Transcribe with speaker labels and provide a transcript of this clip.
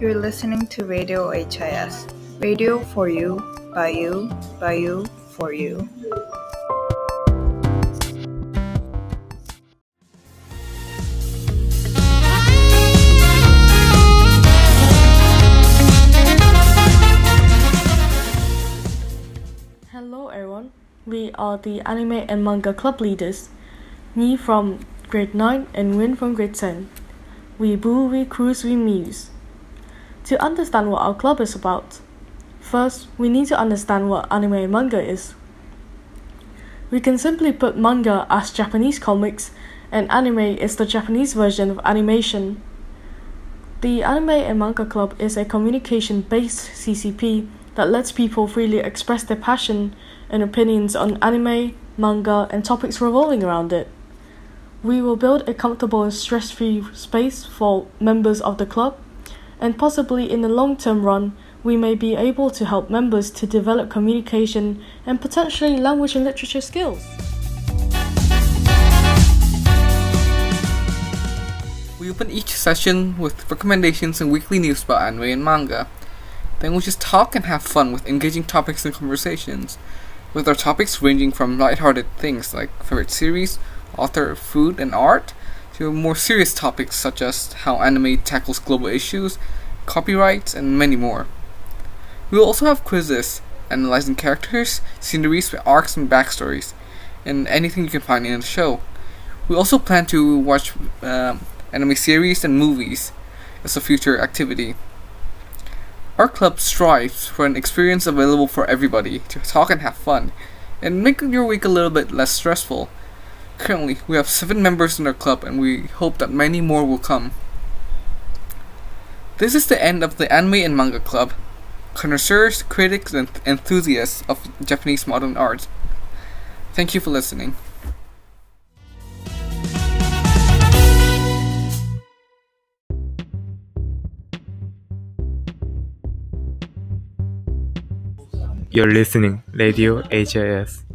Speaker 1: You're listening to Radio HIS. Radio for you, by you, by you, for you.
Speaker 2: Hello everyone, we are the anime and manga club leaders. Nhi from grade 9 and Nguyen from grade 10. We boo, we cruise, we muse. To understand what our club is about, first we need to understand what anime and manga is. We can simply put manga as Japanese comics and anime is the Japanese version of animation. The Anime and Manga Club is a communication based CCP that lets people freely express their passion and opinions on anime, manga, and topics revolving around it. We will build a comfortable and stress free space for members of the club, and possibly in the long term run, we may be able to help members to develop communication and potentially language and literature skills.
Speaker 3: We open each session with recommendations and weekly news about anime and manga. Then we just talk and have fun with engaging topics and conversations, with our topics ranging from lighthearted things like favorite series, author, food, and art, to more serious topics such as how anime tackles global issues, copyrights, and many more. We will also have quizzes, analyzing characters, sceneries, arcs, and backstories, and anything you can find in the show. We also plan to watch um, anime series and movies as a future activity. Our club strives for an experience available for everybody to talk and have fun, and make your week a little bit less stressful. Currently, we have seven members in our club, and we hope that many more will come. This is the end of the Anime and Manga Club. Connoisseurs, critics, and enthusiasts of Japanese modern art. Thank you for listening.
Speaker 4: You're listening Radio HIS.